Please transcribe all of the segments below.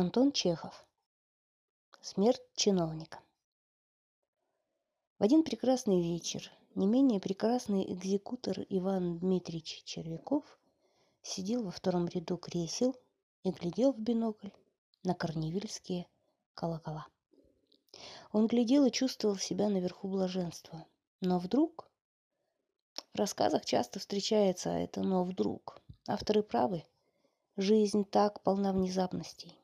Антон Чехов. Смерть чиновника. В один прекрасный вечер не менее прекрасный экзекутор Иван Дмитриевич Червяков сидел во втором ряду кресел и глядел в бинокль на корневильские колокола. Он глядел и чувствовал себя наверху блаженства. Но вдруг... В рассказах часто встречается это «но вдруг». Авторы правы. Жизнь так полна внезапностей.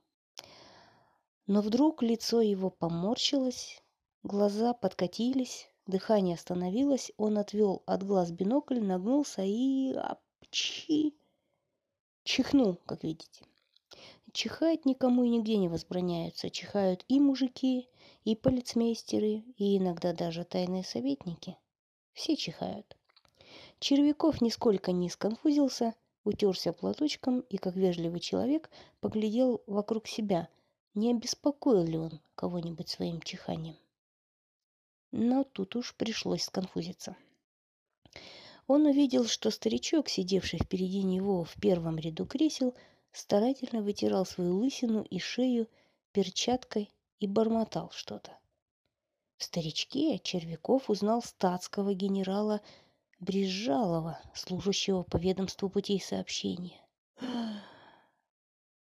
Но вдруг лицо его поморщилось, глаза подкатились, дыхание остановилось, он отвел от глаз бинокль, нагнулся и... Апчи! Чихнул, как видите. Чихать никому и нигде не возбраняются. Чихают и мужики, и полицмейстеры, и иногда даже тайные советники. Все чихают. Червяков нисколько не сконфузился, утерся платочком и, как вежливый человек, поглядел вокруг себя – не обеспокоил ли он кого-нибудь своим чиханием. Но тут уж пришлось сконфузиться. Он увидел, что старичок, сидевший впереди него в первом ряду кресел, старательно вытирал свою лысину и шею перчаткой и бормотал что-то. В старичке Червяков узнал статского генерала Брижалова, служащего по ведомству путей сообщения.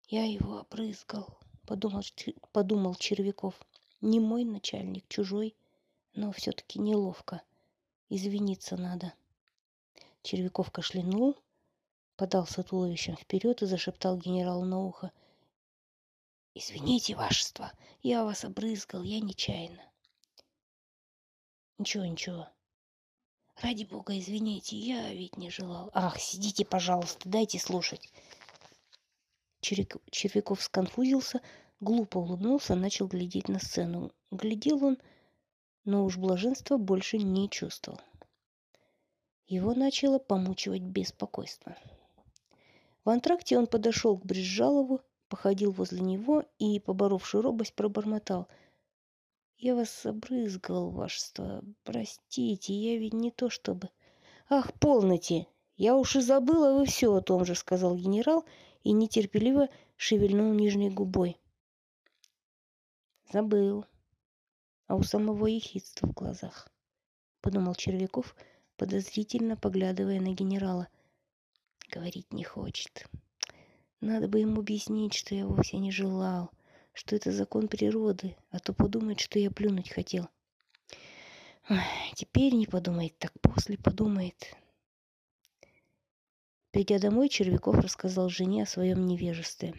«Я его опрыскал», подумал, подумал Червяков. Не мой начальник, чужой, но все-таки неловко. Извиниться надо. Червяков кашлянул, подался туловищем вперед и зашептал генералу на ухо. «Извините, вашество, я вас обрызгал, я нечаянно». «Ничего, ничего. Ради бога, извините, я ведь не желал». «Ах, сидите, пожалуйста, дайте слушать». Червяков сконфузился, глупо улыбнулся, начал глядеть на сцену. Глядел он, но уж блаженства больше не чувствовал. Его начало помучивать беспокойство. В антракте он подошел к Брижалову, походил возле него и, поборовший робость, пробормотал. «Я вас обрызгал, вашество. Простите, я ведь не то чтобы...» «Ах, полноте! Я уж и забыла вы все о том же», — сказал генерал и нетерпеливо шевельнул нижней губой. Забыл. А у самого ехидство в глазах, подумал Червяков, подозрительно поглядывая на генерала. Говорить не хочет. Надо бы ему объяснить, что я вовсе не желал, что это закон природы, а то подумает, что я плюнуть хотел. Ой, теперь не подумает, так после подумает. Придя домой, Червяков рассказал жене о своем невежестве.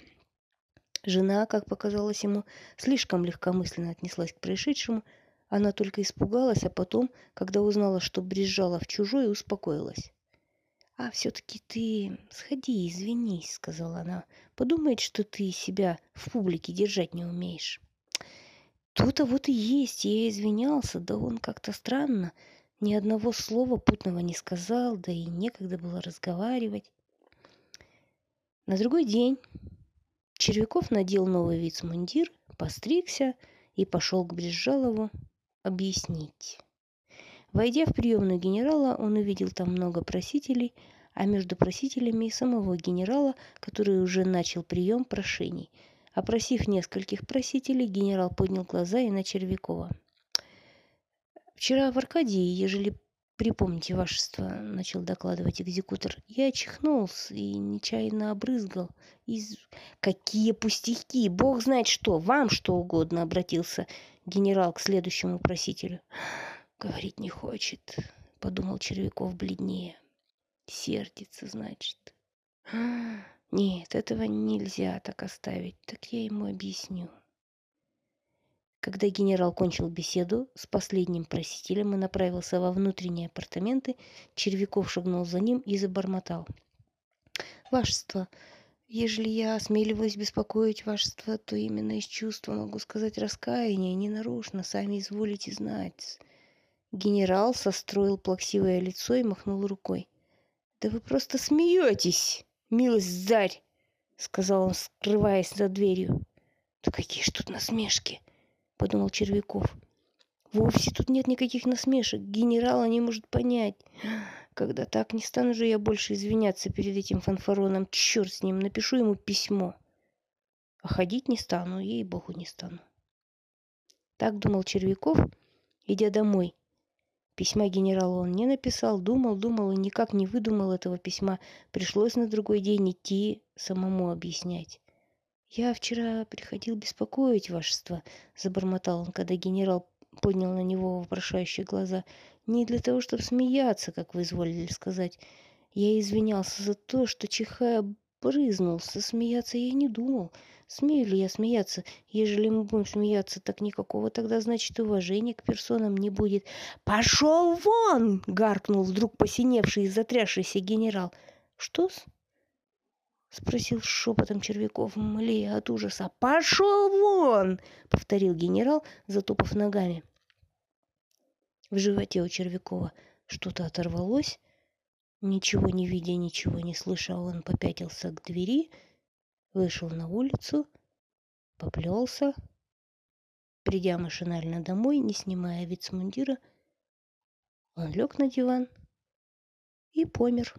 Жена, как показалось ему, слишком легкомысленно отнеслась к происшедшему. Она только испугалась, а потом, когда узнала, что брезжала в чужой, успокоилась. «А все-таки ты сходи, извинись», — сказала она. «Подумает, что ты себя в публике держать не умеешь». То-то вот и есть, я извинялся, да он как-то странно. Ни одного слова путного не сказал, да и некогда было разговаривать. На другой день Червяков надел новый вицмундир, постригся и пошел к Брезжалову объяснить. Войдя в приемную генерала, он увидел там много просителей, а между просителями и самого генерала, который уже начал прием прошений. Опросив нескольких просителей, генерал поднял глаза и на Червякова. «Вчера в Аркадии, ежели припомните, вашество», — начал докладывать экзекутор, — «я чихнулся и нечаянно обрызгал из... Какие пустяки! Бог знает что! Вам что угодно! Обратился генерал к следующему просителю. Говорить не хочет, подумал Червяков бледнее. Сердится, значит. Нет, этого нельзя так оставить. Так я ему объясню. Когда генерал кончил беседу с последним просителем и направился во внутренние апартаменты, Червяков шагнул за ним и забормотал. «Вашество, Ежели я осмеливаюсь беспокоить вашество, то именно из чувства могу сказать раскаяние, не нарочно, сами изволите знать. Генерал состроил плаксивое лицо и махнул рукой. «Да вы просто смеетесь, милость зарь!» — сказал он, скрываясь за дверью. «Да какие ж тут насмешки!» — подумал Червяков. «Вовсе тут нет никаких насмешек. Генерала не может понять. Когда так, не стану же я больше извиняться перед этим фанфароном. Черт с ним, напишу ему письмо. А ходить не стану, ей-богу, не стану. Так думал Червяков, идя домой. Письма генералу он не написал, думал, думал и никак не выдумал этого письма. Пришлось на другой день идти самому объяснять. «Я вчера приходил беспокоить вашество», — забормотал он, когда генерал поднял на него вопрошающие глаза. «Не для того, чтобы смеяться, как вы изволили сказать. Я извинялся за то, что чихая брызнулся. Смеяться я не думал. Смею ли я смеяться? Ежели мы будем смеяться, так никакого тогда, значит, уважения к персонам не будет. «Пошел вон!» — гаркнул вдруг посиневший и затрясшийся генерал. «Что-с?» — спросил шепотом Червяков, млея от ужаса. «Пошел вон!» — повторил генерал, затопав ногами. В животе у Червякова что-то оторвалось. Ничего не видя, ничего не слыша, он попятился к двери — вышел на улицу, поплелся. Придя машинально домой, не снимая вицмундира, он лег на диван и помер.